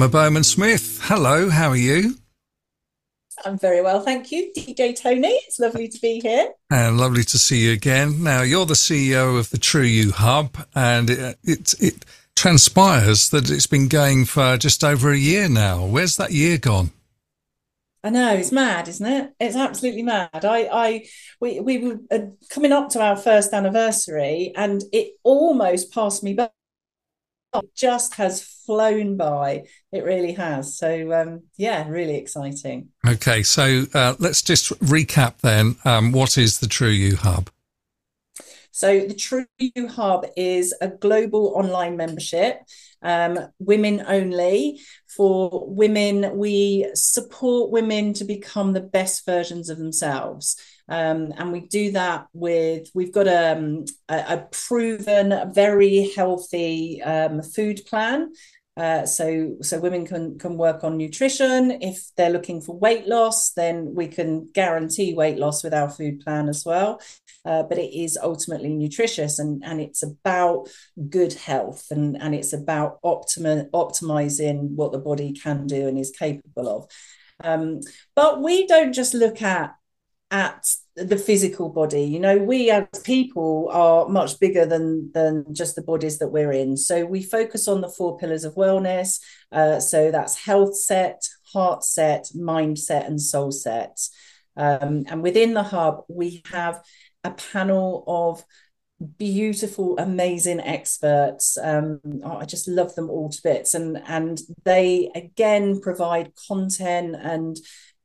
Emma Bowman Smith, hello, how are you? I'm very well, thank you, DJ Tony. It's lovely to be here. And lovely to see you again. Now, you're the CEO of the True You Hub, and it, it, it transpires that it's been going for just over a year now. Where's that year gone? I know it's mad, isn't it? It's absolutely mad. I, I, we, we were uh, coming up to our first anniversary, and it almost passed me by it just has flown by. It really has. So um, yeah, really exciting. Okay, so uh, let's just recap then. Um, what is the True You Hub? So the True You Hub is a global online membership, um, women only. For women, we support women to become the best versions of themselves. Um, and we do that with we've got um, a, a proven, very healthy um, food plan. Uh, so so women can can work on nutrition. If they're looking for weight loss, then we can guarantee weight loss with our food plan as well. Uh, but it is ultimately nutritious and, and it's about good health and, and it's about optima, optimizing what the body can do and is capable of. Um, but we don't just look at at the physical body. You know we as people are much bigger than than just the bodies that we're in. So we focus on the four pillars of wellness uh, so that's health set heart set mindset and soul set. Um, and within the hub we have a panel of beautiful amazing experts. Um, oh, i just love them all to bits. And and they again provide content and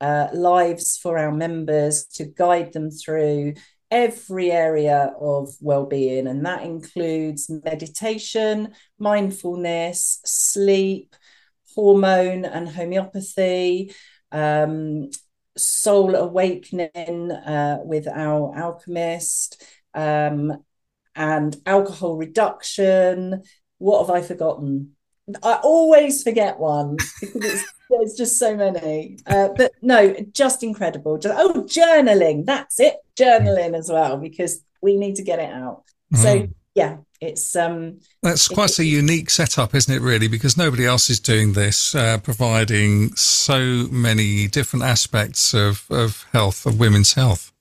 uh, lives for our members to guide them through every area of well-being. And that includes meditation mindfulness sleep hormone and homeopathy um, soul awakening uh, with our alchemist um, and alcohol reduction what have i forgotten I always forget one because there's just so many. Uh, but no, just incredible. Just, oh, journaling. That's it. Journaling as well because we need to get it out. Mm. So yeah, it's um. That's quite a unique setup, isn't it? Really, because nobody else is doing this, uh, providing so many different aspects of of health of women's health.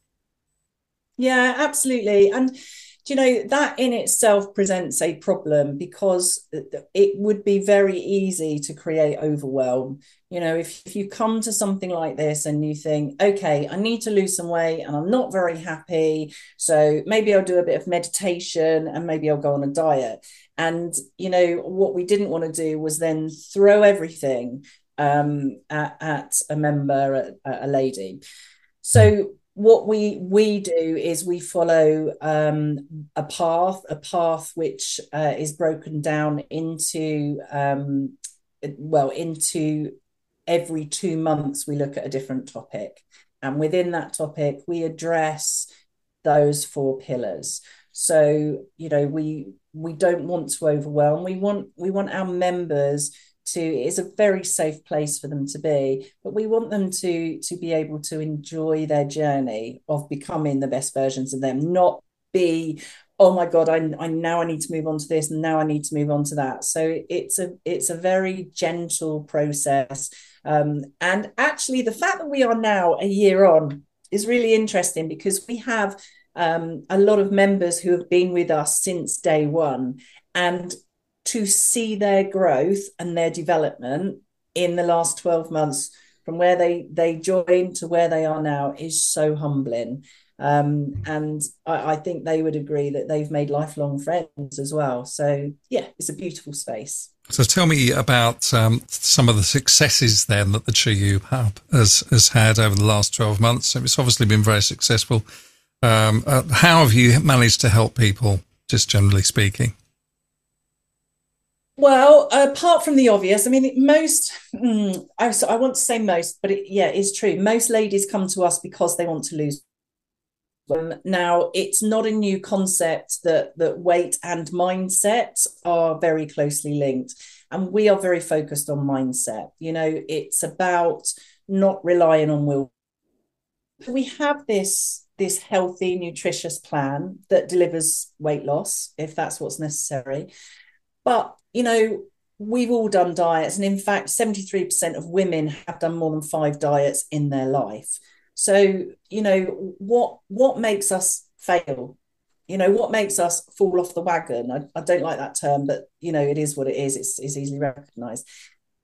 Yeah, absolutely, and you know that in itself presents a problem because it would be very easy to create overwhelm. You know if, if you come to something like this and you think okay i need to lose some weight and i'm not very happy so maybe i'll do a bit of meditation and maybe i'll go on a diet. And you know what we didn't want to do was then throw everything um, at, at a member at, a lady. So what we we do is we follow um, a path, a path which uh, is broken down into um, well into every two months we look at a different topic, and within that topic we address those four pillars. So you know we we don't want to overwhelm. We want we want our members to it's a very safe place for them to be but we want them to to be able to enjoy their journey of becoming the best versions of them not be oh my god I, I now i need to move on to this and now i need to move on to that. So it's a it's a very gentle process um, and actually the fact that we are now a year on is really interesting because we have um, a lot of members who have been with us since day one and to see their growth and their development in the last 12 months from where they they joined to where they are now is so humbling. Um, and I, I, think they would agree that they've made lifelong friends as well. So yeah it's a beautiful space. So tell me about um, some of the successes then that the You Hub has, has had over the last 12 months. It's obviously been very successful. Um, uh, how have you managed to help people just generally speaking well, apart from the obvious, I mean, most, mm, I, so I want to say most, but it, yeah, it's true. Most ladies come to us because they want to lose. Um, now, it's not a new concept that, that weight and mindset are very closely linked. And we are very focused on mindset. You know, it's about not relying on will we have this this healthy, nutritious plan that delivers weight loss if that's what's necessary. But you know, we've all done diets, and in fact, 73% of women have done more than five diets in their life. So, you know, what what makes us fail? You know, what makes us fall off the wagon? I, I don't like that term, but you know, it is what it is. It's, it's easily recognized.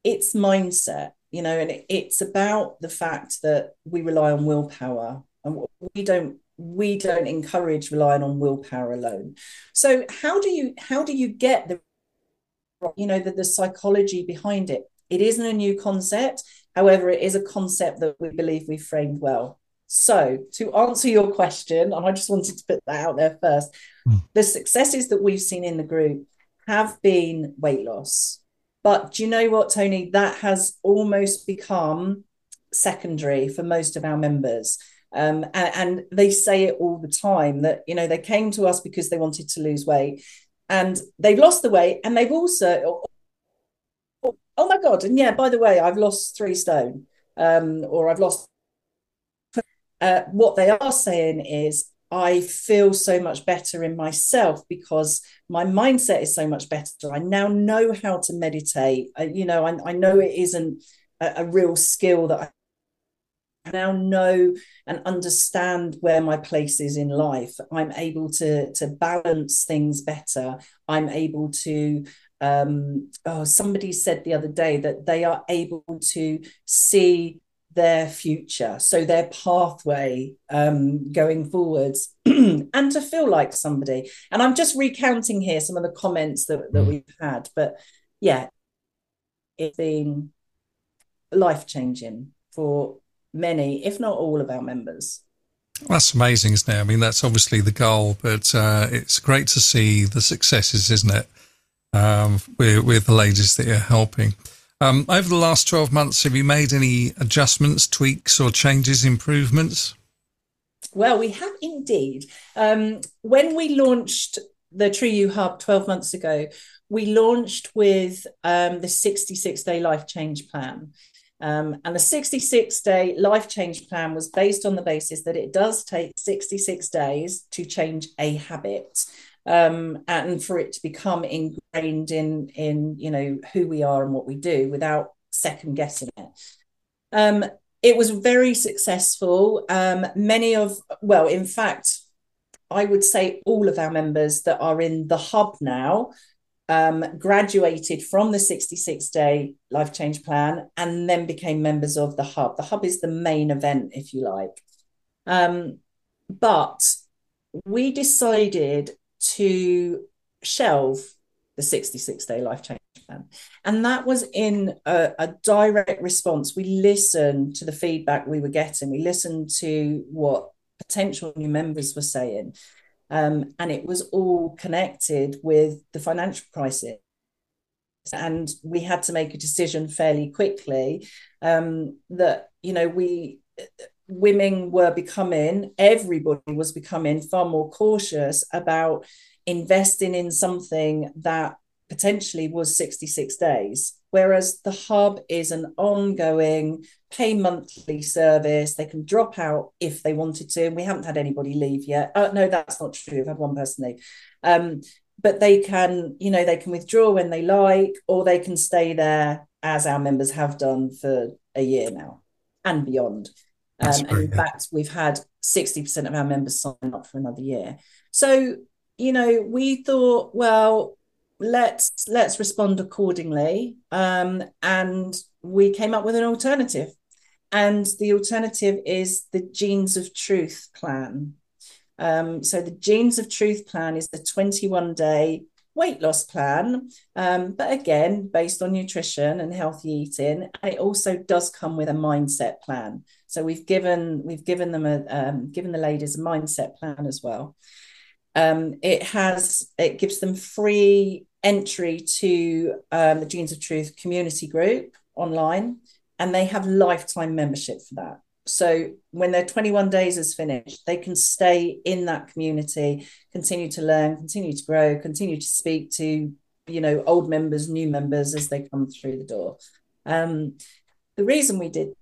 It's mindset, you know, and it, it's about the fact that we rely on willpower and we don't we don't encourage relying on willpower alone. So how do you how do you get the you know the, the psychology behind it? It isn't a new concept. However, it is a concept that we believe we framed well. So, to answer your question, and I just wanted to put that out there first, mm. the successes that we've seen in the group have been weight loss. But do you know what, Tony? That has almost become secondary for most of our members. Um, and, and, they say it all the time that you know they came to us because they wanted to lose weight and they've lost the weight and they've also oh my god and yeah by the way i've lost three stone um, or i've lost uh, what they are saying is i feel so much better in myself because my mindset is so much better. I now know how to meditate. Uh, you know I, I, know it isn't a, a real skill that I now know and understand where my place is in life. I'm able to to balance things better. I'm able to um, oh, somebody said the other day that they are able to see their future, so their pathway um, going forwards, and to feel like somebody. And I'm just recounting here some of the comments that, that mm. we've had, but yeah, it's been life changing for many, if not all, of our members. That's amazing, isn't it? I mean, that's obviously the goal, but uh, it's great to see the successes, isn't it? um, with, with the ladies that you're helping. Um, over the last 12 months, have you made any adjustments, tweaks, or changes, improvements? Well, we have indeed. Um, when we launched the True You Hub 12 months ago, we launched with um, the 66 day life change plan. Um, and the 66 day life change plan was based on the basis that it does take 66 days to change a habit um, and for it to become ingrained in in you know who we are and what we do without second guessing it. Um, it was very successful. Um, many of well, in fact, I would say all of our members that are in the hub now um, graduated from the 66 day life change plan and then became members of the hub. The hub is the main event, if you like. Um, but we decided to shelve the 66 day life change plan. And that was in a, a, direct response. We listened to the feedback we were getting, we listened to what potential new members were saying. Um, and it was all connected with the financial crisis. And we had to make a decision fairly quickly um, that, you know, we women were becoming, everybody was becoming far more cautious about investing in something that potentially was 66 days. Whereas the hub is an ongoing pay monthly service. They can drop out if they wanted to. And we haven't had anybody leave yet. Uh, no, that's not true. We've had one person leave. Um, but they can, you know, they can withdraw when they like, or they can stay there as our members have done for a year now and beyond. Um, and in fact, we've had 60% of our members sign up for another year. So, you know, we thought, well, let's let's respond accordingly. Um, and we came up with an alternative. And the alternative is the Genes of Truth plan. Um, so the Genes of Truth plan is a 21 day weight loss plan, um, but again, based on nutrition and healthy eating. it also does come with a mindset plan. So we've given we've given them a um, given the ladies a mindset plan as well. Um, it has it gives them free entry to um, the Genes of Truth community group online, and they have lifetime membership for that. So when their 21 days is finished, they can stay in that community, continue to learn, continue to grow, continue to speak to, you know, old members, new members as they come through the door. Um, the reason we did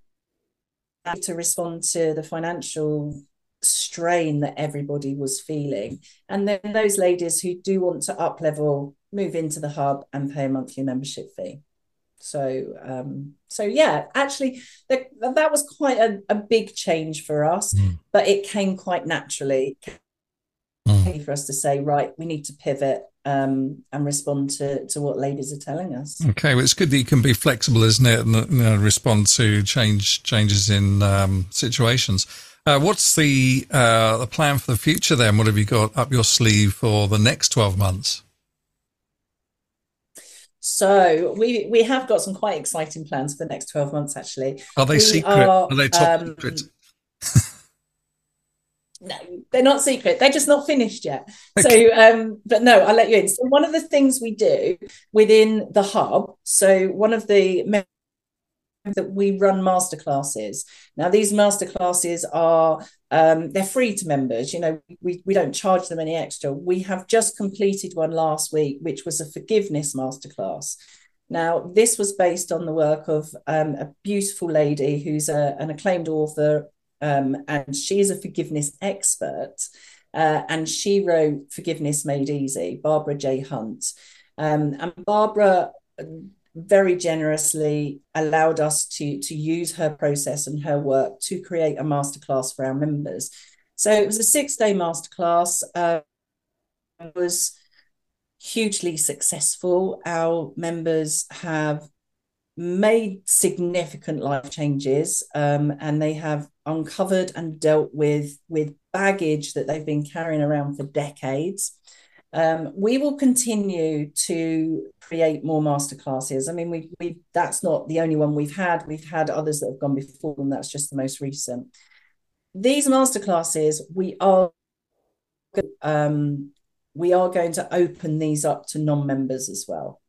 to respond to the financial strain that everybody was feeling. And then those ladies who do want to up level move into the hub and pay a monthly membership fee. So, um, so yeah, actually, that, that was quite a, a big change for us, mm. but it came quite naturally mm. for us to say, right, we need to pivot um, and respond to, to what ladies are telling us. Okay, well, it's good that you can be flexible, isn't it, and you know, respond to change changes in um, situations. Uh, what's the uh, the plan for the future then? What have you got up your sleeve for the next twelve months? So we we have got some quite exciting plans for the next twelve months. Actually, are they we secret? Are, are they top um, secret? no, they're not secret. They're just not finished yet. Okay. So, um, but no, I'll let you in. So, one of the things we do within the hub, so one of the that we run masterclasses. Now, these masterclasses are um, they're free to members. You know, we we don't charge them any extra. We have just completed one last week, which was a forgiveness masterclass. Now, this was based on the work of um, a beautiful lady who's a, an acclaimed author, um, and she's a forgiveness expert. Uh, and she wrote Forgiveness Made Easy, Barbara J. Hunt. Um, and Barbara very generously allowed us to, to use her process and her work to create a masterclass for our members. So it was a six day masterclass. Uh, it was hugely successful. Our members have made significant life changes um, and they have uncovered and dealt with with baggage that they've been carrying around for decades um, we will continue to create more masterclasses. I mean we we that's not the only one we've had. We've had others that have gone before and that's just the most recent. These masterclasses we are um, we are going to open these up to non-members as well.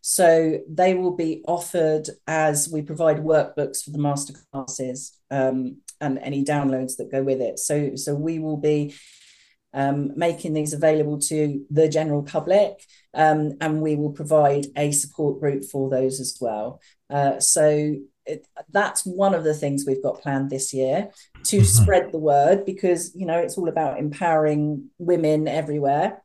So they will be offered as we provide workbooks for the masterclasses um, and any downloads that go with it. So, so we will be um, making these available to the general public, um, and we will provide a support group for those as well. Uh, so it, that's one of the things we've got planned this year to mm-hmm. spread the word because you know it's all about empowering women everywhere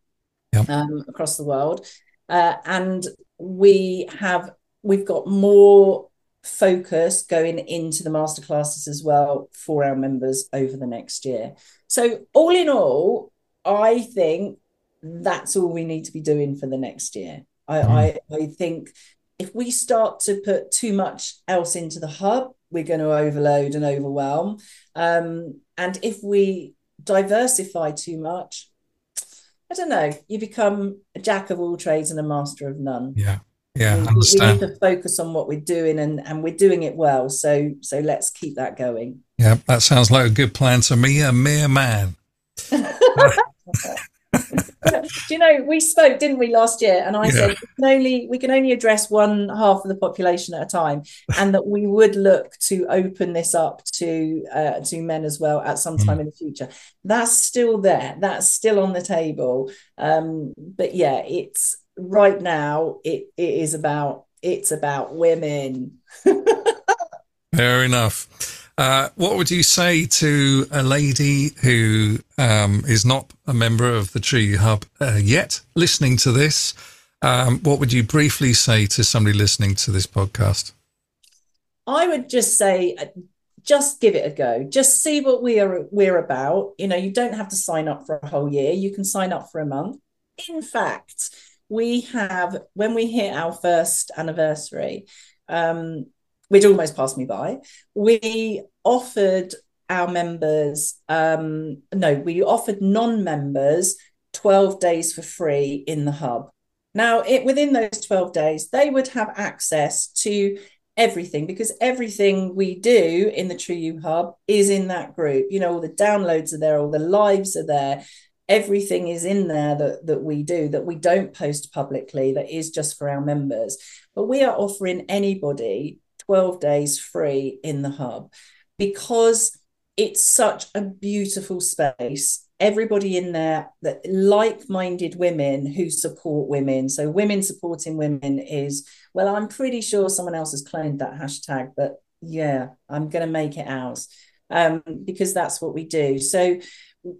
yep. um, across the world, uh, and we have we've got more focus going into the masterclasses as well for our members over the next year. So all in all, I think that's all we need to be doing for the next year. I, mm. I, I think if we start to put too much else into the hub, we're going to overload and overwhelm. Um, and if we diversify too much, I don't know, you become a jack of all trades and a master of none. Yeah. Yeah, we, understand. we need to focus on what we're doing and, and we're doing it well. So so let's keep that going. Yeah, that sounds like a good plan to me, a mere man. Do you know we spoke, didn't we, last year? And I yeah. said we can only we can only address one half of the population at a time, and that we would look to open this up to uh, to men as well at some time mm. in the future. That's still there. That's still on the table. Um, but yeah, it's right now. It it is about it's about women. Fair enough. Uh, what would you say to a lady who um, is not a member of the True Hub uh, yet, listening to this? Um, what would you briefly say to somebody listening to this podcast? I would just say, uh, just give it a go. Just see what we are we're about. You know, you don't have to sign up for a whole year. You can sign up for a month. In fact, we have when we hit our first anniversary, um, which almost passed me by, we offered our members, um, no, we offered non members 12 days for free in the hub. Now, it, within those 12 days, they would have access to everything because everything we do in the True You Hub is in that group. You know, all the downloads are there, all the lives are there. Everything is in there that, that we do that we don't post publicly, that is just for our members. But we are offering anybody 12 days free in the hub because it's such a beautiful space everybody in there that like-minded women who support women so women supporting women is well i'm pretty sure someone else has claimed that hashtag but yeah, I'm going to make it ours um, because that's what we do. So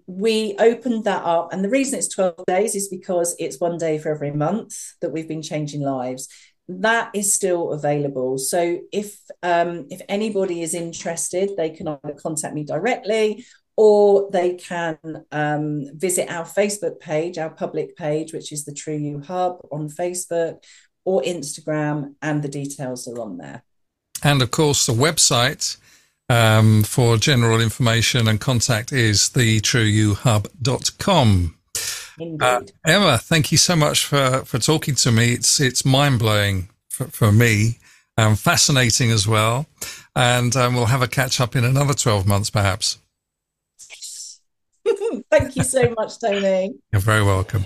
we opened that up, and the reason it's 12 days is because it's one day for every month that we've been changing lives. That is still available. So if um, if anybody is interested, they can either contact me directly or they can um, visit our Facebook page, our public page, which is the True You Hub on Facebook or Instagram, and the details are on there. And of course, the website um, for general information and contact is thetrueyouhub.com. Uh, Emma, thank you so much for, for talking to me. It's it's mind blowing for, for me, um, fascinating as well, and um, we'll have a catch up in another twelve months, perhaps. thank you so much, Tony. You're very welcome.